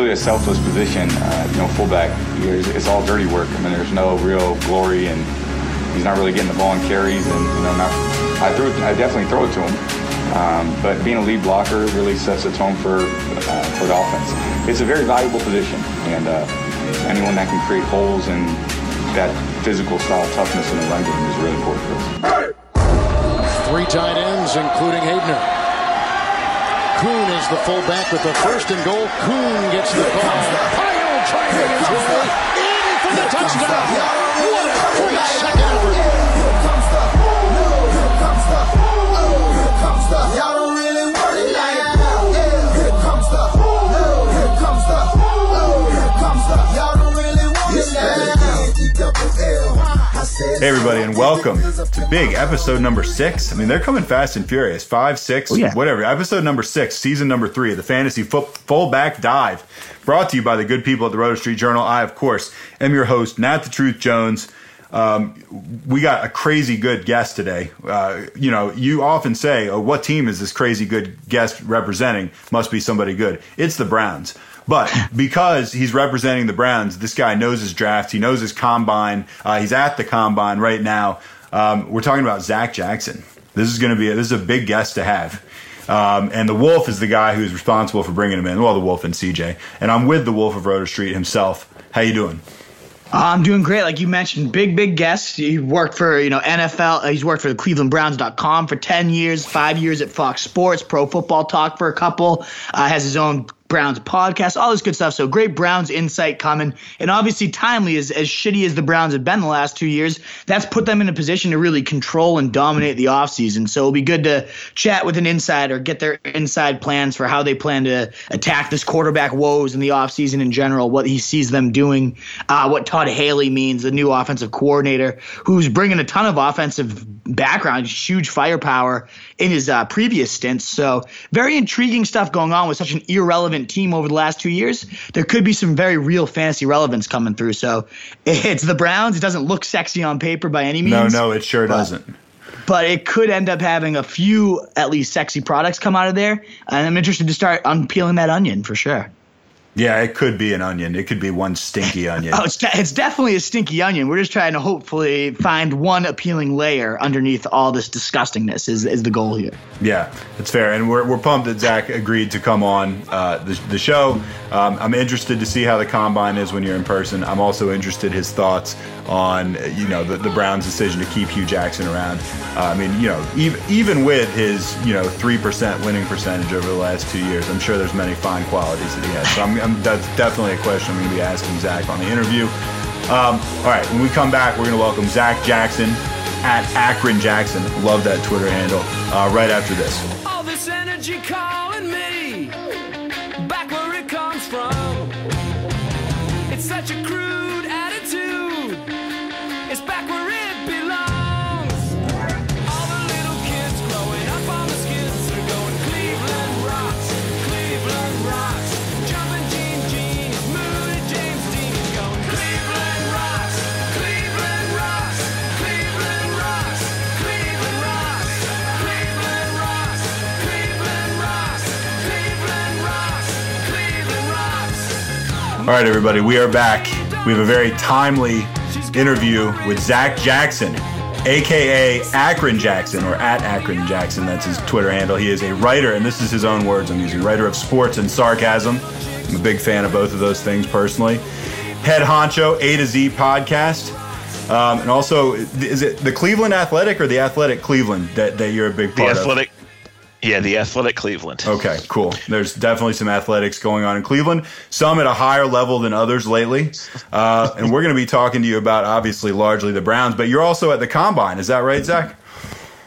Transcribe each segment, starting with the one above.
really a selfless position. Uh, you know, fullback, it's all dirty work. I mean, there's no real glory, and he's not really getting the ball and carries. And you know, not, I threw I definitely throw it to him. Um, but being a lead blocker really sets the tone for uh, for the offense. It's a very valuable position, and uh, anyone that can create holes and that physical style toughness in the run game is really important for us. Three tight ends, including Habener. Kuhn is the fullback with the first and goal. Kuhn gets the ball. Pile trying his way in for the touchdown. What a great second effort. Y'all don't really want Hey, everybody, and welcome to big episode number six. I mean, they're coming fast and furious. Five, six, yeah. whatever. Episode number six, season number three, the Fantasy Fo- Fullback Dive, brought to you by the good people at the Roto Street Journal. I, of course, am your host, Nat the Truth Jones. Um, we got a crazy good guest today. Uh, you know, you often say, oh, what team is this crazy good guest representing? Must be somebody good. It's the Browns. But because he's representing the Browns, this guy knows his draft. He knows his combine. Uh, he's at the combine right now. Um, we're talking about Zac Jackson. This is going to be a, this is a big guest to have. Um, and the Wolf is the guy who's responsible for bringing him in. Well, the Wolf and CJ. And I'm with the Wolf of Roto Street himself. How you doing? I'm doing great. Like you mentioned, big, big guest. He worked for, you know, NFL. Uh, he's worked for the ClevelandBrowns.com for 10 years, five years at Fox Sports, Pro Football Talk for a couple. Uh, has his own Browns podcast, all this good stuff. So great Browns insight coming. And obviously timely as, shitty as the Browns have been the last two years, that's put them in a position to really control and dominate the offseason. So it'll be good to chat with an insider, get their inside plans for how they plan to attack this quarterback woes in the offseason in general, what he sees them doing, uh, what Todd Haley means, the new offensive coordinator, who's bringing a ton of offensive background, huge firepower in his uh, previous stints. So very intriguing stuff going on with such an irrelevant team over the last two years. There could be some very real fantasy relevance coming through. So it's the Browns. It doesn't look sexy on paper by any means. No, no, it sure but, doesn't. But it could end up having a few at least sexy products come out of there. And I'm interested to start unpeeling that onion for sure. Yeah, it could be an onion. It could be one stinky onion. oh, it's, de- it's definitely a stinky onion. We're just trying to hopefully find one appealing layer underneath all this disgustingness. Is is the goal here? Yeah, that's fair, and we're, we're pumped that Zac agreed to come on uh, the, the show. Um, I'm interested to see how the combine is when you're in person. I'm also interested his thoughts on you know the, the Browns' decision to keep Hue Jackson around. Uh, I mean, you know, even even with his you know three percent winning percentage over the last two years, I'm sure there's many fine qualities that he has. So I'm, I'm, that's definitely a question I'm going to be asking Zac on the interview. Um, all right, when we come back, we're going to welcome Zac Jackson at Akron Jackson. Love that Twitter handle. Uh, right after this. All this energy calling me back where it comes from. It's such a crude All right, everybody, we are back. We have a very timely interview with Zac Jackson, aka Akron Jackson, or at Akron Jackson. That's his Twitter handle. He is a writer, and this is his own words I'm using writer of sports and sarcasm. I'm a big fan of both of those things personally. Head honcho, A to Z podcast. Um, and also, is it the Cleveland Athletic or the Athletic Cleveland that, that you're a big The part of? Yeah, the athletic Cleveland. Okay, cool. There's definitely some athletics going on in Cleveland, some at a higher level than others lately. Uh, and we're going to be talking to you about obviously largely the Browns, but you're also at the combine. Is that right, Zac?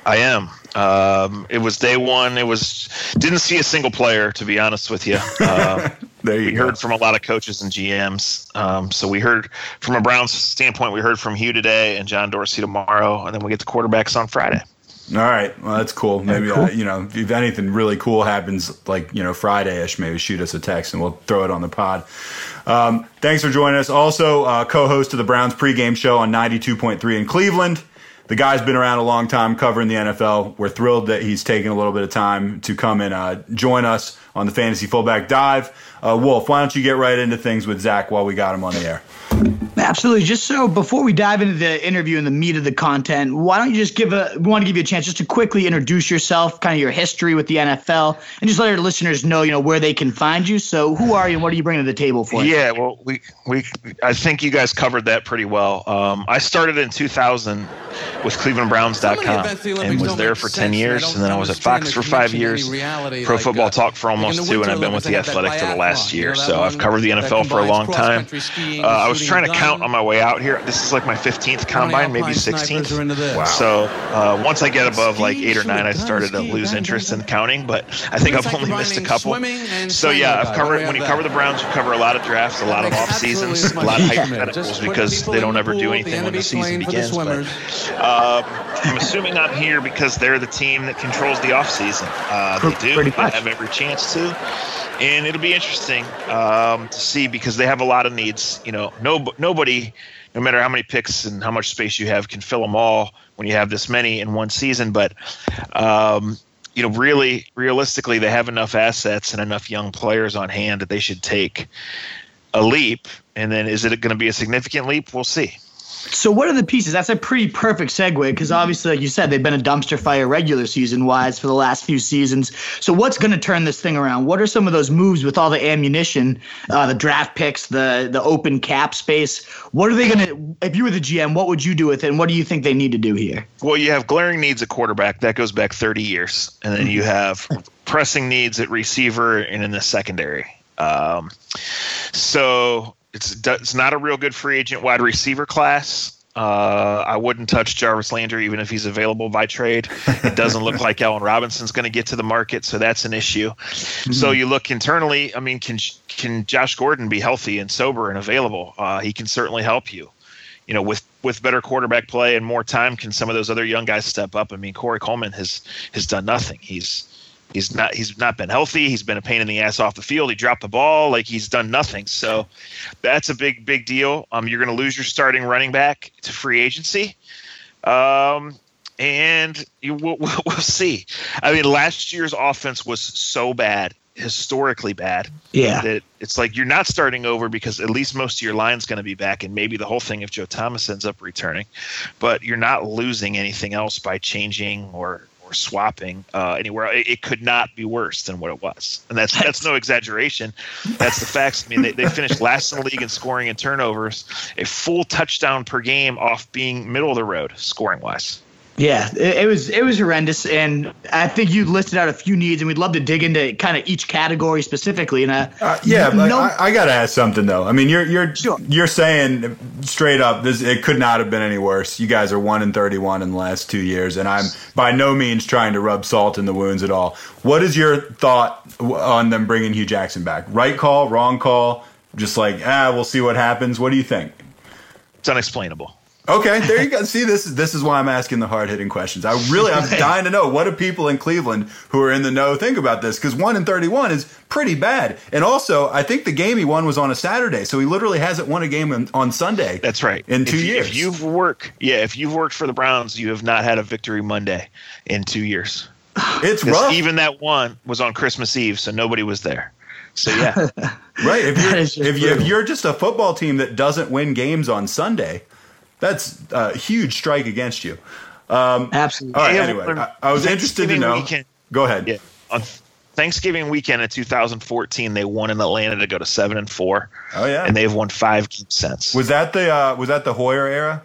I am. Um, it was day one. It was didn't see a single player to be honest with you. Um, There you we go. heard from a lot of coaches and GMs. Um, so we heard from a Browns standpoint. We heard from Hue today and John Dorsey tomorrow, and then we get the quarterbacks on Friday. All right. Well, that's cool. Maybe, Uh, you know, if anything really cool happens, like, you know, Friday ish, maybe shoot us a text and we'll throw it on the pod. Um, thanks for joining us. Also, uh, co host of the Browns pregame show on 92.3 in Cleveland. the guy's been around a long time covering the NFL. We're thrilled that he's taking a little bit of time to come and uh, join us on the Fantasy Fullback Dive. Uh, Wolf, why don't you get right into things with Zac while we got him on the air? Absolutely. Just so before we dive into the interview and the meat of the content, why don't you just give a we want to give you a chance just to quickly introduce yourself, kind of your history with the NFL, and just let our listeners know, you know, where they can find you. So who are you and what are you bringing to the table for? us? Yeah, well, we we I think you guys covered that pretty well. Um, I started in 2000 with ClevelandBrowns.com and was there for 10 years, and then I was at Fox for five years, Pro Football Talk for almost two, and I've been with the Athletic for the last year. So I've covered the NFL for a long time. Uh, I was trying to count on my way out here. This is like my 15th combine, maybe 16th. Wow. So uh, once I get above like eight or nine, I started to lose interest in counting, but I think I've only missed a couple. So yeah, I've covered when you cover the Browns, you cover a lot of drafts, a lot of off seasons, a lot of hypotheticals because they don't ever do anything when the season begins. But uh, I'm assuming I'm here because they're the team that controls the off season. Uh, they do. They have every chance to. And it'll be interesting um, to see because they have a lot of needs. You know, no, nobody, no matter how many picks and how much space you have, can fill them all when you have this many in one season. But um, you know, really, realistically, they have enough assets and enough young players on hand that they should take a leap. And then, is it going to be a significant leap? We'll see. So what are the pieces? That's a pretty perfect segue because obviously, like you said, they've been a dumpster fire regular season wise for the last few seasons. So what's going to turn this thing around? What are some of those moves with all the ammunition, uh, the draft picks, the the open cap space? What are they going to? If you were the GM, what would you do with it? And what do you think they need to do here? Well, you have glaring needs at quarterback. That goes back 30 years. And then you have pressing needs at receiver and in the secondary. Um, so it's, it's not a real good free agent wide receiver class. Uh, I wouldn't touch Jarvis Landry even if he's available by trade. It doesn't look like Allen Robinson's going to get to the market, so that's an issue. So you look internally. I mean, can can Josh Gordon be healthy and sober and available? Uh, he can certainly help you you know, with with better quarterback play and more time, can some of those other young guys step up? I mean, Corey Coleman has has done nothing. He's he's not he's not been healthy. He's been a pain in the ass off the field. He dropped the ball. Like he's done nothing. So that's a big big deal. Um, you're going to lose your starting running back to free agency. Um, and you we'll, we'll we'll see. I mean, last year's offense was so bad, historically bad. Yeah. That it's like you're not starting over because at least most of your line's going to be back, and maybe the whole thing if Joe Thomas ends up returning, but you're not losing anything else by changing or swapping uh, anywhere. It, it could not be worse than what it was, and that's that's no exaggeration. That's the facts. I mean, they, they finished last in the league in scoring and turnovers, a full touchdown per game off being middle of the road scoring wise. Yeah, it, it was it was horrendous, and I think you listed out a few needs, and we'd love to dig into kind of each category specifically. And uh, Uh, yeah, but no- I, I got to ask something though. I mean, you're you're Sure. you're saying straight up this it could not have been any worse. You guys are one and thirty one in the last two years, and I'm by no means trying to rub salt in the wounds at all. What is your thought on them bringing Hue Jackson back? Right call, wrong call? Just like ah, we'll see what happens. What do you think? It's unexplainable. Okay, there you go. See, this is this is why I'm asking the hard hitting questions. I really, I'm dying to know what do people in Cleveland who are in the know think about this because one in 31 is pretty bad. And also, I think the game he won was on a Saturday, so he literally hasn't won a game on, on Sunday. That's right. In two if, years, If you've worked, yeah, if you've worked for the Browns, you have not had a victory Monday in two years. It's rough, Even that one was on Christmas Eve, so nobody was there. So yeah, right? If you're if, you, if you're just a football team that doesn't win games on Sunday, that's a huge strike against you. Um, absolutely. All right. Yeah, Anyway, I, I was interested to Thanksgiving know. weekend- Go ahead. yeah. On Thanksgiving weekend in 2014, they won in Atlanta to go to seven and four, Oh yeah. and they've won five games since. was that the uh, was that the Hoyer era?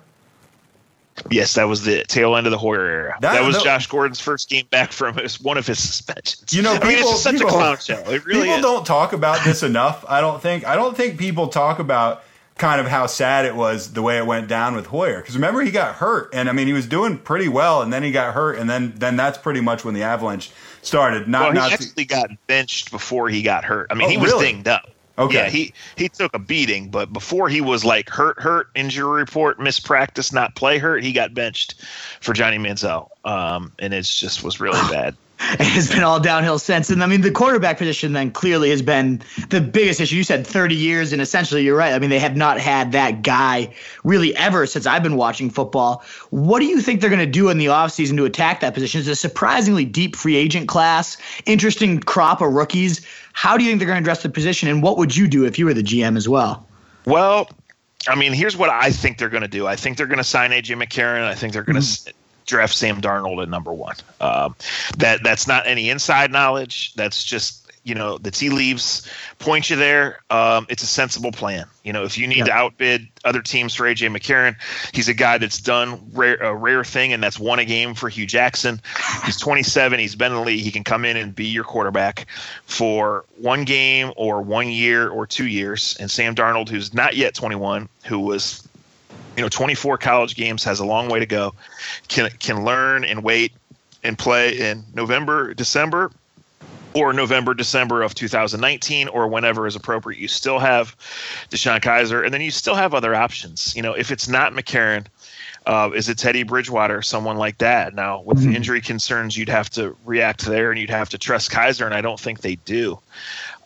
yes, that was the tail end of the Hoyer era. That- That, was that- Josh Gordon's first game back from his, one of his suspensions. You know, I mean, it's people- just such people- a clown show. It really people is. don't talk about this enough. I don't think. I don't think people talk about kind of how sad it was the way it went down with Hoyer. Because remember, he got hurt, and I mean, he was doing pretty well, and then he got hurt, and then then that's pretty much when the Avalanche started. Not Well, he not. actually got benched before he got hurt. I mean, Oh, he was really? dinged up. Okay. Yeah, he he took a beating, but before he was like hurt, hurt, injury report, missed practice, not play hurt, he got benched for Johnny Manziel. Um, and it just was really bad. And it's been all downhill since. And I mean, the quarterback position then clearly has been the biggest issue. You said 30 years, and essentially you're right. I mean, they have not had that guy really ever since I've been watching football. What do you think they're going to do in the offseason to attack that position? It's a surprisingly deep free agent class, interesting crop of rookies. How do you think they're going to address the position, and what would you do if you were the GM as well? Well, I mean, here's what I think they're going to do. I think they're going to sign AJ McCarron. I think they're going to mm-hmm. Draft Sam Darnold at number one. Um, that that's not any inside knowledge. That's just you know the tea leaves point you there. Um, it's a sensible plan. You know, if you need yeah. to outbid other teams for AJ McCarron, he's a guy that's done rare, a rare thing, and that's won a game for Hue Jackson. He's 27. He's been in the league. He can come in and be your quarterback for one game or one year or two years. And Sam Darnold, who's not yet 21, who was you know 24 college games, has a long way to go. Can can learn and wait and play in November, December, or November, December of 2019, or whenever is appropriate. You still have DeShone Kizer, and then you still have other options. You know, if it's not McCarron, uh, is it Teddy Bridgewater, someone like that? Now, with mm-hmm. the injury concerns, you'd have to react there, and you'd have to trust Kizer, and I don't think they do.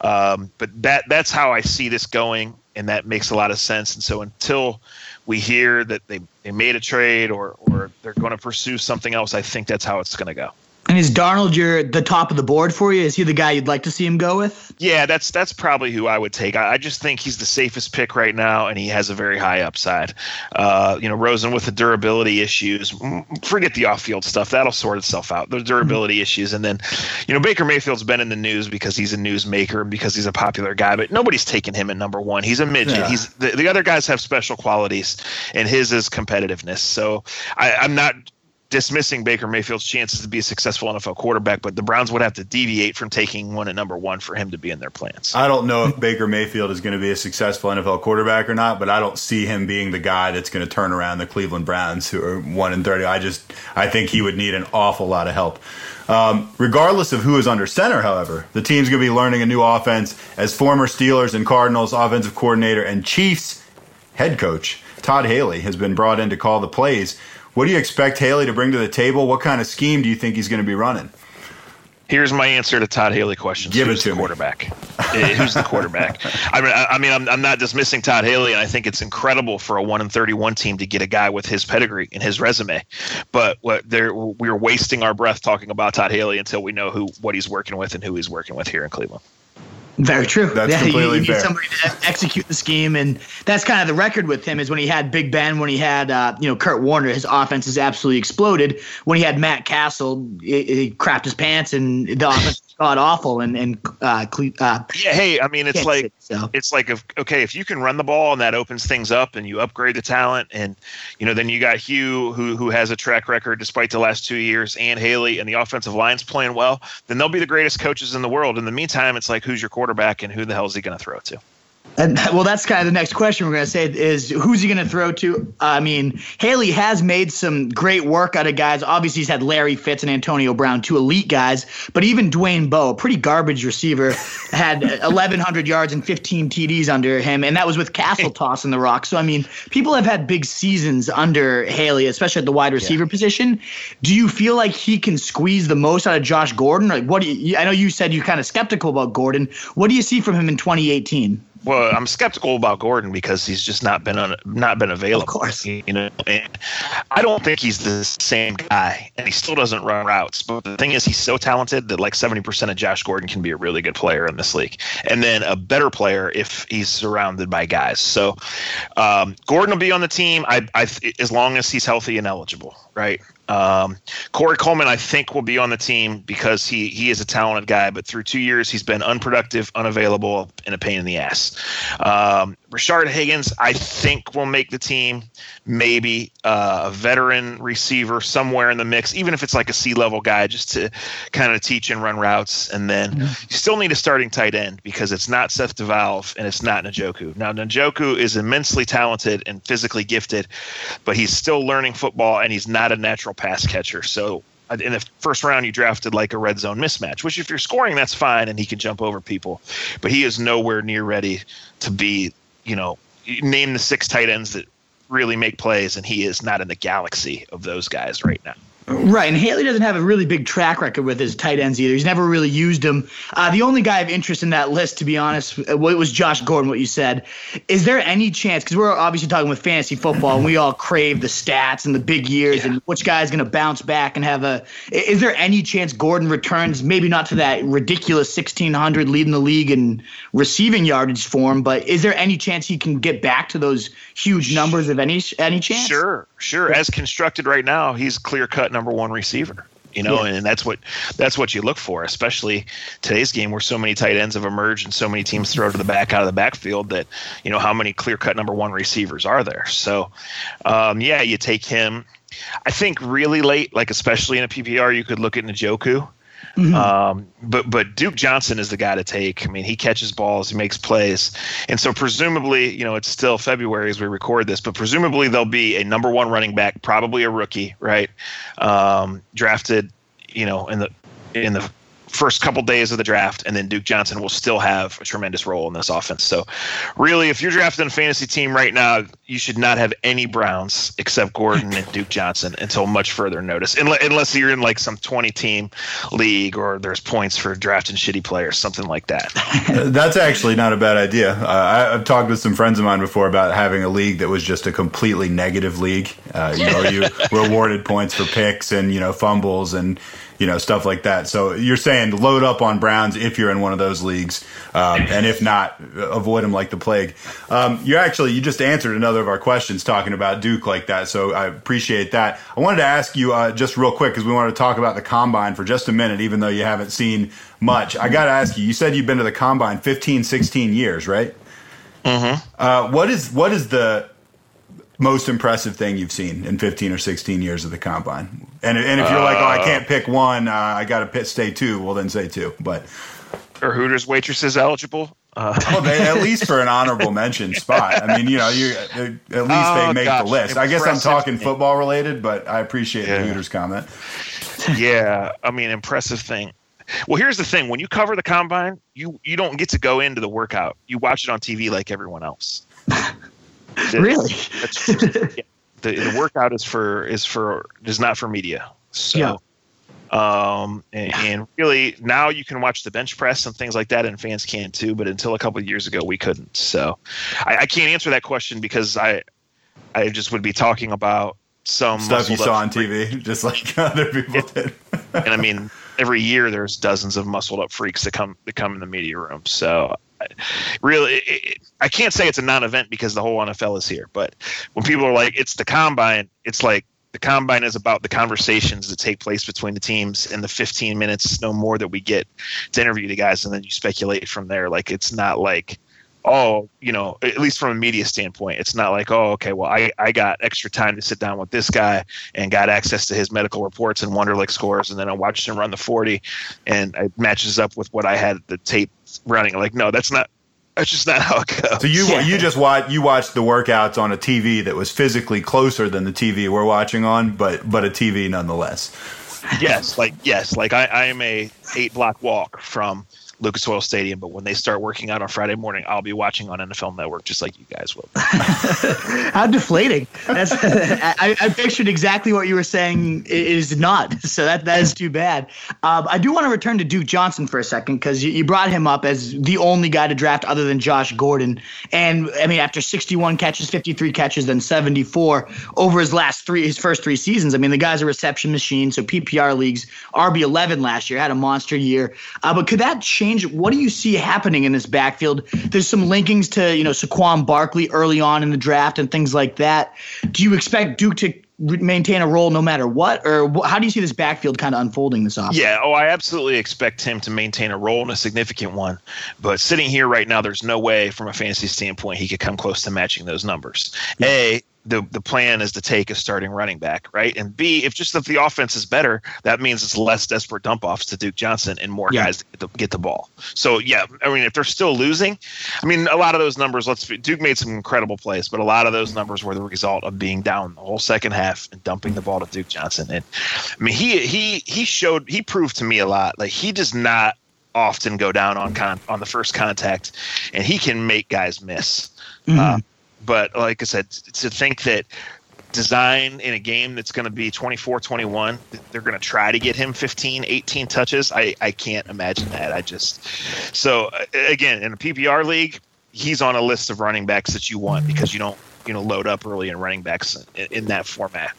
Um, but that that's how I see this going, and that makes a lot of sense. And so until we hear that they, they made a trade or or they're going to pursue something else, I think that's how it's going to go. And is Darnold your the top of the board for you? Is he the guy you'd like to see him go with? Yeah, that's that's probably who I would take. I, I just think he's the safest pick right now, and he has a very high upside. Uh, you know, Rosen with the durability issues. Forget the off-field stuff; that'll sort itself out. The durability mm-hmm. issues, and then, you know, Baker Mayfield's been in the news because he's a newsmaker and because he's a popular guy, but nobody's taking him at number one. He's a midget. Yeah. He's the, the other guys have special qualities, and his is competitiveness. So I, I'm not dismissing Baker Mayfield's chances to be a successful NFL quarterback, but the Browns would have to deviate from taking one at number one for him to be in their plans. I don't know if Baker Mayfield is going to be a successful NFL quarterback or not, but I don't see him being the guy that's going to turn around the Cleveland Browns, who are one and thirty. I just I think he would need an awful lot of help. Um, regardless of who is under center, however, the team's going to be learning a new offense as former Steelers and Cardinals offensive coordinator and Chiefs head coach Todd Haley has been brought in to call the plays. What do you expect Haley to bring to the table? What kind of scheme do you think he's going to be running? Here's my answer to Todd Haley questions. Give Who's it to the quarterback? Eh, who's the quarterback? I mean, I, I mean, I'm, I'm not dismissing Todd Haley, and I think it's incredible for a one and thirty-one team to get a guy with his pedigree and his resume. But what there, we're wasting our breath talking about Todd Haley until we know who, what he's working with, and who he's working with here in Cleveland. Very true. That's yeah, completely you, you need somebody to execute the scheme, and that's kind of the record with him. Is when he had Big Ben, when he had uh, you know Kurt Warner, his offense has absolutely exploded. When he had Matt Cassel, he, he crapped his pants, and the offense god awful. And and uh, uh, yeah, hey, I mean, it's like so. it's like if, okay, if you can run the ball and that opens things up, and you upgrade the talent, and you know, then you got Hue who who has a track record despite the last two years, and Haley, and the offensive line's playing well. Then they'll be the greatest coaches in the world. In the meantime, it's like who's your quarterback and who the hell is he going to throw to? And well, that's kind of the next question we're going to say is who's he going to throw to? I mean, Haley has made some great work out of guys. Obviously, he's had Larry Fitz and Antonio Brown, two elite guys, but even Dwayne Bowe, a pretty garbage receiver, had 1,100 yards and 15 TDs under him, and that was with Cassel tossing the rock. So, I mean, people have had big seasons under Haley, especially at the wide receiver yeah. position. Do you feel like he can squeeze the most out of Josh Gordon? Like, what do you, I know you said you're kind of skeptical about Gordon. What do you see from him in 2018? Well, I'm skeptical about Gordon because he's just not been on, not been available. Of course, you know. And I don't think he's the same guy, and he still doesn't run routes. But the thing is, he's so talented that like 70% of Josh Gordon can be a really good player in this league, and then a better player if he's surrounded by guys. So um, Gordon will be on the team. I, I, as long as he's healthy and eligible, right? Um, Corey Coleman, I think, will be on the team because he he is a talented guy, but through two years he's been unproductive, unavailable, and a pain in the ass. Um, Rashard Higgins, I think, will make the team. Maybe uh, a veteran receiver somewhere in the mix, even if it's like a C level guy, just to kind of teach and run routes. And then mm-hmm. you still need a starting tight end because it's not Seth DeValve and it's not Njoku. Now, Njoku is immensely talented and physically gifted, but he's still learning football and he's not a natural pass catcher. So uh, in the first round you drafted like a red zone mismatch which if you're scoring that's fine and he can jump over people but he is nowhere near ready to be you know, name the six tight ends that really make plays, and he is not in the galaxy of those guys right now. Right, and Haley doesn't have a really big track record with his tight ends either. He's never really used them. Uh, the only guy of interest in that list, to be honest, uh, was Josh Gordon. What you said. Is there any chance? Because we're obviously talking with fantasy football, and we all crave the stats and the big years, Yeah. and which guy is going to bounce back and have a. Is there any chance Gordon returns? Maybe not to that ridiculous 1600 leading the league in receiving yardage form, but is there any chance he can get back to those huge numbers? Of any any chance? Sure, sure. As constructed right now, he's clear cut number one receiver. You know, Yeah. and that's what that's what you look for, especially today's game where so many tight ends have emerged and so many teams throw to the back out of the backfield. That you know how many clear cut number one receivers are there? So, um, yeah, you take him. I think really late, like especially in a PPR, you could look at Njoku. Um, but but Duke Johnson is the guy to take. I mean, he catches balls, he makes plays, and so presumably, you know, it's still February as we record this, but presumably there'll be a number one running back, probably a rookie, right? Um, drafted, you know, in the in the first couple days of the draft, and then Duke Johnson will still have a tremendous role in this offense. So, really, if you're drafting a fantasy team right now, you should not have any Browns except Gordon and Duke Johnson until much further notice, unless you're in like some 20 team league or there's points for drafting shitty players, something like that. That's actually not a bad idea. Uh, I, I've talked with some friends of mine before about having a league that was just a completely negative league. Uh, you know, you rewarded points for picks and you know fumbles and you know stuff like that. So you're saying load up on Browns if you're in one of those leagues, um, and if not, avoid them like the plague. Um, you actually you just answered another of our questions talking about Duke like that. So I appreciate that. I wanted to ask you uh, just real quick because we wanted to talk about the combine for just a minute, even though you haven't seen much. I got to ask you. You said you've been to the combine 15, 16 years, right? Mm-hmm. Uh, what is what is the most impressive thing you've seen in 15 or 16 years of the combine? And, and if you're like, oh, I can't pick one, uh, I got to stay two. Well, then say two. But Are Hooters waitresses eligible? Uh, well, they, at least for an honorable mention spot. I mean, you know, you at least they Oh, make gosh, the list. I guess I'm talking football related, but I appreciate Yeah. the Hooters comment. yeah, I mean, impressive thing. Well, here's the thing: when you cover the combine, you you don't get to go into the workout. You watch it on TV like everyone else. Really? That's yeah. the, the workout is for is for is not for media. So, Yeah. um, and, and really now you can watch the bench press and things like that, and fans can too. But until a couple of years ago, we couldn't. So, I, I can't answer that question because I I just would be talking about some Stuff you saw on TV, just like other people did. and I mean, every year there's dozens of muscled up freaks that come that come in the media room. So, I- really, it, I can't say it's a non-event because the whole NFL is here. But when people are like, "It's the combine," it's like the combine is about the conversations that take place between the teams and the 15 minutes, no more, that we get to interview the guys, and then you speculate from there. Like it's not like. Oh, you know, at least from a media standpoint, it's not like, oh, okay, well, I, I got extra time to sit down with this guy and got access to his medical reports and Wonderlic scores, and then I watched him run the 40, and it matches up with what I had the tape running. Like, no, that's not. That's just not how it goes. So you Yeah. you just watch you watched the workouts on a TV that was physically closer than the TV we're watching on, but but a TV nonetheless. yes, like yes, like I, I am a eight block walk from Lucas Oil Stadium, but when they start working out on Friday morning, I'll be watching on NFL Network just like you guys will. How deflating! That's I, I pictured exactly what you were saying. Is not so that that is too bad. Um, I do want to return to Duke Johnson for a second because you, you brought him up as the only guy to draft other than Josh Gordon, and I mean after 61 catches, 53 catches, then 74 over his last three, his first three seasons. I mean the guy's a reception machine. So PPR leagues, RB 11 last year had a monster year. Uh, but could that change? What do you see happening in this backfield? There's some linkings to you know Saquon Barkley early on in the draft and things like that. Do you expect Duke to maintain a role no matter what, or how do you see this backfield kind of unfolding this off? Yeah, oh, I absolutely expect him to maintain a role and a significant one. But sitting here right now, there's no way from a fantasy standpoint he could come close to matching those numbers. A, the the plan is to take a starting running back, right? And B, if just if the offense is better, that means it's less desperate dump offs to Duke Johnson and more Yeah. guys to get the, get the ball. So yeah, I mean, if they're still losing, I mean, a lot of those numbers. Let's Duke made some incredible plays, but a lot of those numbers were the result of being down the whole second half and dumping the ball to Duke Johnson. And I mean, he he he showed he proved to me a lot. Like he does not often go down on con on the first contact, and he can make guys miss. Uh, but like I said, to think that design in a game that's going to be 24-21 they're going to try to get him 15 18 touches i i can't imagine that. I just so again in a ppr league he's on a list of running backs that you want because you don't you know load up early in running backs in, in that format.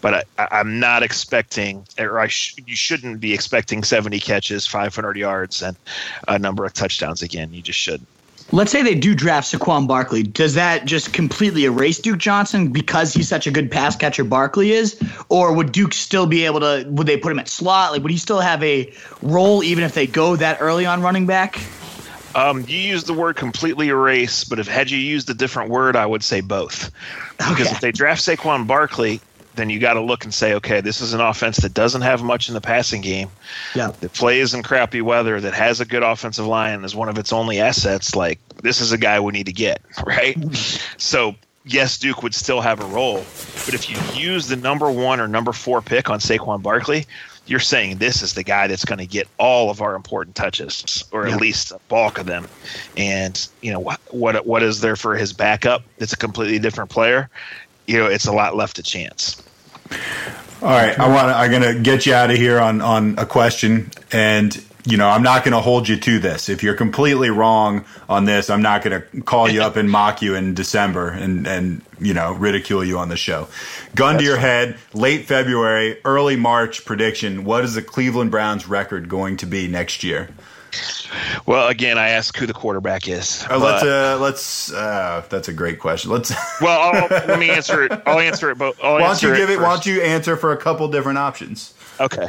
But I, i'm not expecting or i sh- you shouldn't be expecting 70 catches 500 yards and a number of touchdowns again. You just shouldn't Let's say they do draft Saquon Barkley. Does that just completely erase Duke Johnson because he's such a good pass catcher Barkley is? Or would Duke still be able to would they put him at slot? Like would he still have a role even if they go that early on running back? Um, you used the word completely erase, but if had you used a different word, I would say both. Because Okay. if they draft Saquon Barkley, then you got to look and say, okay, this is an offense that doesn't have much in the passing game, Yeah. that plays in crappy weather, that has a good offensive line as one of its only assets. Like this is a guy we need to get, right? Mm-hmm. so yes, Duke would still have a role, but if you use the number one or number four pick on Saquon Barkley, you're saying this is the guy that's going to get all of our important touches, or at least a bulk of them. And you know what what what is there for his backup? It's a completely different player. You know, it's a lot left to chance. All right, I want. I'm gonna get you out of here on on a question, and you know I'm not gonna hold you to this. If you're completely wrong on this, I'm not gonna call you up and mock you in December and and you know ridicule you on the show. Gun to your head, late February, early March prediction. What is the Cleveland Browns record going to be next year? Well, again, I ask who the quarterback is. Uh, let's uh, let's. Uh, that's a great question. Let's. well, I'll, let me answer it. I'll answer it both. I'll why don't you give it? first. Why don't you answer for a couple different options? Okay.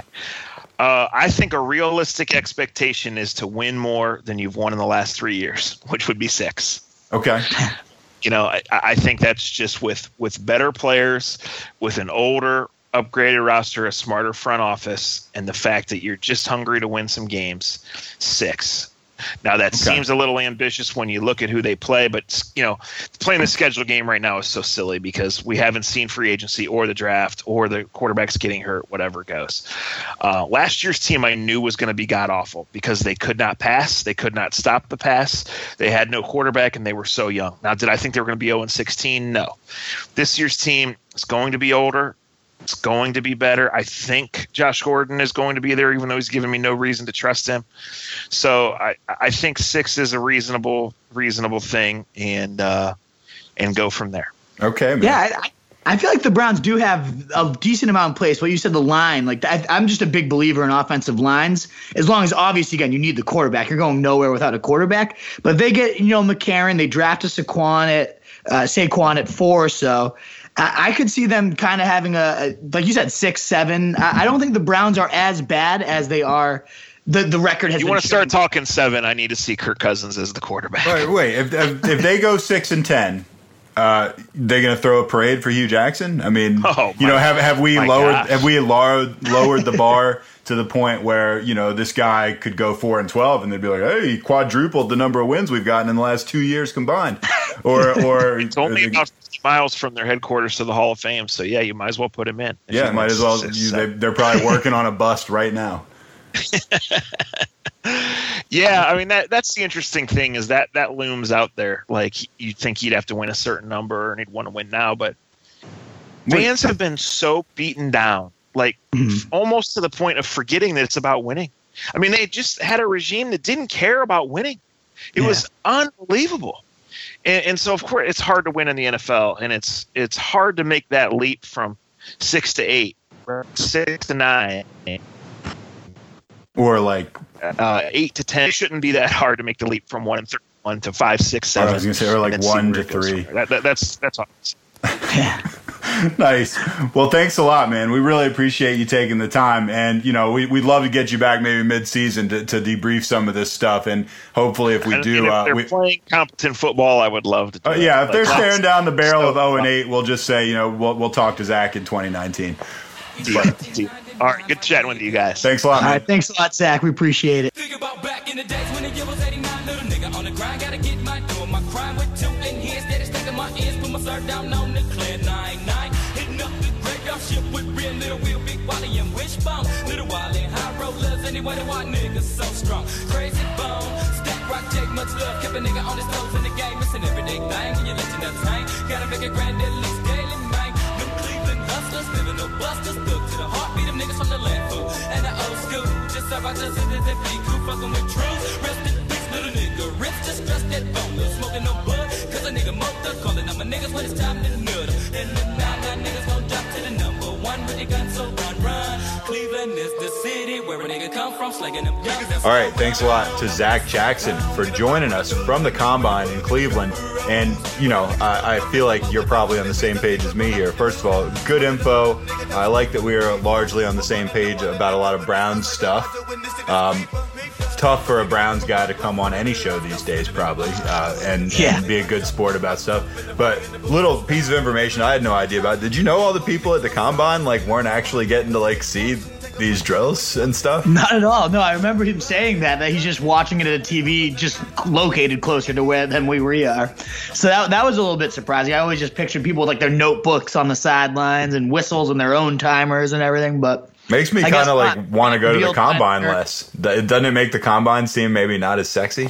Uh, I think a realistic expectation is to win more than you've won in the last three years, which would be six. Okay. You know, I, I think that's just with with better players, with an older, upgraded roster, a smarter front office, and the fact that you're just hungry to win some games. Six. Now that seems a little ambitious when you look at who they play, but you know, playing the schedule game right now is so silly because we haven't seen free agency or the draft or the quarterbacks getting hurt, whatever goes. Uh, last year's team I knew was going to be god awful because they could not pass, they could not stop the pass, they had no quarterback, and they were so young. Now, did I think they were going to be 0 16? No. This year's team is going to be older. It's going to be better. I think Josh Gordon is going to be there, even though he's given me no reason to trust him. So I, I think six is a reasonable reasonable thing, and uh, and go from there. Okay. Man. Yeah, I, I- I feel like the Browns do have a decent amount in place. What you said, the line, like I, I'm just a big believer in offensive lines. As long as obviously again you need the quarterback, you're going nowhere without a quarterback. But they get you know McCarron, they draft a Saquon at uh, Saquon at four, so. I I could see them kind of having a, a- like you said, six, seven. I I don't think the Browns are as bad as they are. The the record has. You want to start talking seven? I need to see Kirk Cousins as the quarterback. Wait, wait. If, if, if they go six and ten, uh, they're going to throw a parade for Hue Jackson. I mean, Oh, you know, have have we lowered gosh. have we lowered lowered the bar to the point where you know this guy could go four and twelve, and they'd be like, hey, he quadrupled the number of wins we've gotten in the last two years combined, or or It's only about 50 miles from their headquarters to the Hall of Fame, so yeah, you might as well put him in. Yeah, you might as well. You, they, they're probably working on a bust right now. Yeah, I mean that that's the interesting thing is that that looms out there. Like you'd think he'd have to win a certain number and he'd want to win now, but fans have been so beaten down, like almost to the point of forgetting that it's about winning. I mean, they just had a regime that didn't care about winning. It was unbelievable. And, and so, of course, it's hard to win in the NFL, and it's it's hard to make that leap from six to eight, six to nine, Or like uh, eight to ten. It shouldn't be that hard to make the leap from one and three, one to five, six, seven. I was gonna say, or like and then see one to three. That, that, that's that's all. nice. Well, thanks a lot, man. We really appreciate you taking the time, and you know, we, we'd love to get you back maybe mid-season to, to debrief some of this stuff, and hopefully, if we And- do, and if uh, they're we, playing competent football, I would love to. Do uh, it. yeah, if they're Like, staring down the barrel of zero and eight, we'll just say, you know, we'll we'll talk to Zac in 2019. Deal, deal. All right, good chatting with you guys. Thanks a lot, All man. right, thanks a lot, Zac. We appreciate it. Think about back in the days when the year was 89. Little nigga on the grind, gotta get my crime with two in here. Steady stacking my ends, put my shirt down on the clear nine nine. Hitting up the graveyard ship with real little wheel, big Wally and wishbone. Little Wally, high rollers, anyway, the white niggas so strong. Crazy bone, stack rock, take much love, kept a nigga on his toes in the game. It's an everyday thing, and you let your nuts hang. Gotta make it grand at least daily, man. Them Cleveland just stuck to the heartbeat of niggas from the land fool. And the old school, just about to sit there, be cool, fucking with truth. Rest in just bone, no smoking no bud. Cause a nigga calling my niggas when it's time to nutter. And the now, now niggas gon' drop to the number one with gun, so run, run. Cleveland is the city where a nigga come from, slanging them. All right, thanks a lot to Zac Jackson for joining us from the combine in Cleveland. And, you know, I, I feel like you're probably on the same page as me here. First of all, good info. I like that we are largely on the same page about a lot of Brown stuff. Um, tough for a Browns guy to come on any show these days, probably, uh, and, Yeah. and be a good sport about stuff. But little piece of information I had no idea about. Did you know all the people at the combine like weren't actually getting to like see these drills and stuff? Not at all. No, I remember him saying that that he's just watching it at a TV, just located closer to where than we we are. So that that was a little bit surprising. I always just pictured people with like their notebooks on the sidelines and whistles and their own timers and everything. But Makes me kind of like want to go to the Real time combine or- less. Th- Doesn't it make the combine seem maybe not as sexy?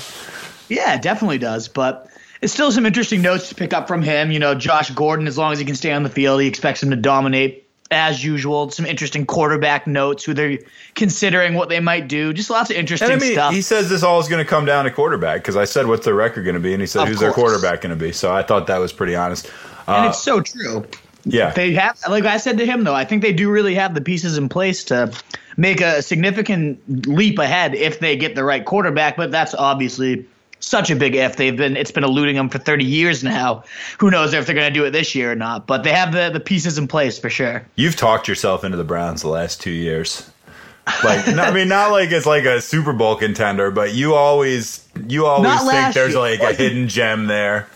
Yeah, it definitely does. But it's still some interesting notes to pick up from him. You know, Josh Gordon, as long as he can stay on the field, he expects him to dominate as usual. Some interesting quarterback notes, who they're considering what they might do. Just lots of interesting And I mean, stuff. he says this all is going to come down to quarterback because I said, "What's their record going to be?" And he said, Of "Who's their quarterback going to be?" So I thought that was pretty honest. and Uh, it's so true. Yeah, They have, like I said to him, though, I think they do really have the pieces in place to make a significant leap ahead if they get the right quarterback. But that's obviously such a big if. They've been, it's been eluding them for 30 years now. Who knows if they're going to do it this year or not? But they have the, the pieces in place for sure. you've talked yourself into the Browns the last two years. Like, no, I mean, not like it's like a Super Bowl contender, but you always, you always Not think there's year. like a hidden gem there.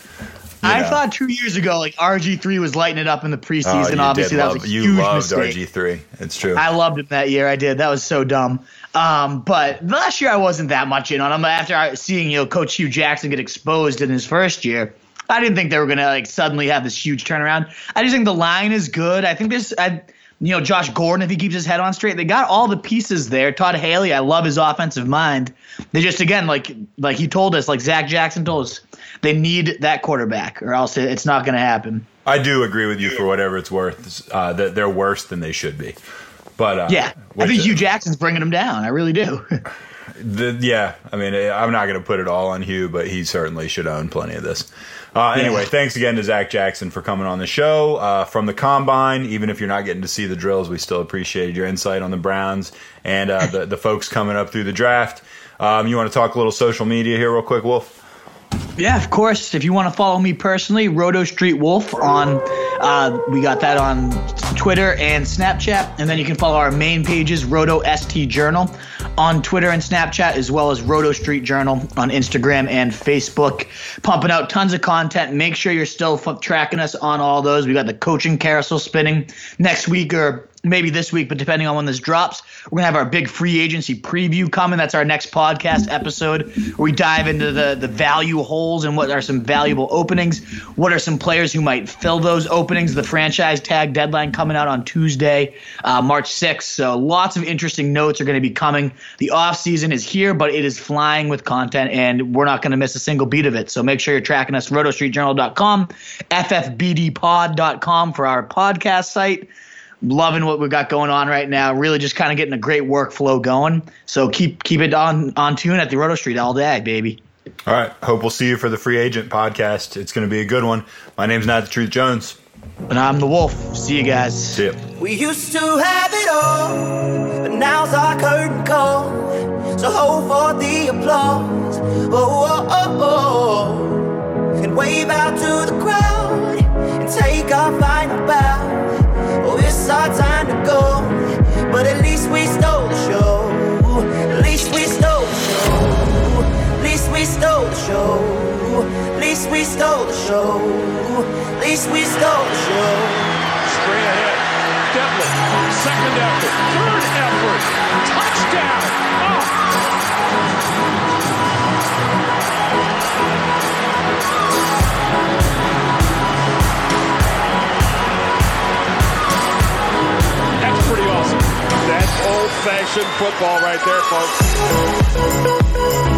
I know. thought two years ago, like RG3 was lighting it up in the Oh, preseason. you Obviously, that love, was a you huge loved. RG three. It's true. I loved him that year. I did. That was so dumb. Um, but last year I wasn't that much in on him. After seeing you know Coach Hue Jackson get exposed in his first year, I didn't think they were gonna like suddenly have this huge turnaround. I just think the line is good. I think this. I, you know, Josh Gordon, if he keeps his head on straight, they got all the pieces there. Todd Haley, I love his offensive mind. They just again, like like he told us, like Zac Jackson told us, they need that quarterback, or else it's not going to happen. I do agree with you for whatever it's worth. Uh, that they're worse than they should be. But uh, Yeah, I think Hue Jackson's bringing them down. I really do. The, yeah, I mean, I'm not going to put it all on Hue, but he certainly should own plenty of this. Uh, anyway, Yeah. thanks again to Zac Jackson for coming on the show uh, from the combine. Even if you're not getting to see the drills, we still appreciated your insight on the Browns and uh, the the folks coming up through the draft. Um, you want to talk a little social media here, real quick, Wolf? Yeah, of course. If you want to follow me personally, Roto Street Wolf on, uh, we got that on Twitter and Snapchat, and then you can follow our main pages, Roto ST Journal, on Twitter and Snapchat, as well as Roto Street Journal on Instagram and Facebook. Pumping out tons of content. Make sure you're still f- tracking us on all those. We got the coaching carousel spinning next week or maybe this week, but depending on when this drops, we're gonna have our big free agency preview coming. That's our next podcast episode where we dive into the the value holes and what are some valuable openings. What are some players who might fill those openings? The franchise tag deadline coming out on Tuesday, uh, March 6th. So lots of interesting notes are going to be coming. The off season is here, but it is flying with content, and we're not going to miss a single beat of it. So make sure you're tracking us, rotostreetjournal.com, ffbdpod.com for our podcast site loving what we've got going on right now. Really just kind of getting a great workflow going. So keep keep it on on tune at the Roto Street all day, baby. All right. Hope we'll see you for the free agent podcast. It's going to be a good one. My name's Not the Truth Jones. And I'm the Wolf. See you guys. See ya. We used to have it all, but now's our curtain call. So hold for the applause. Oh, oh, oh, oh. And wave out to the crowd show. At least we stole the show. At least we stole the show. Straight ahead. Develin, second effort, third effort, touchdown. Oh, that's pretty awesome. That's old-fashioned football right there, folks.